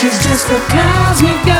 She's just a cosmic girl.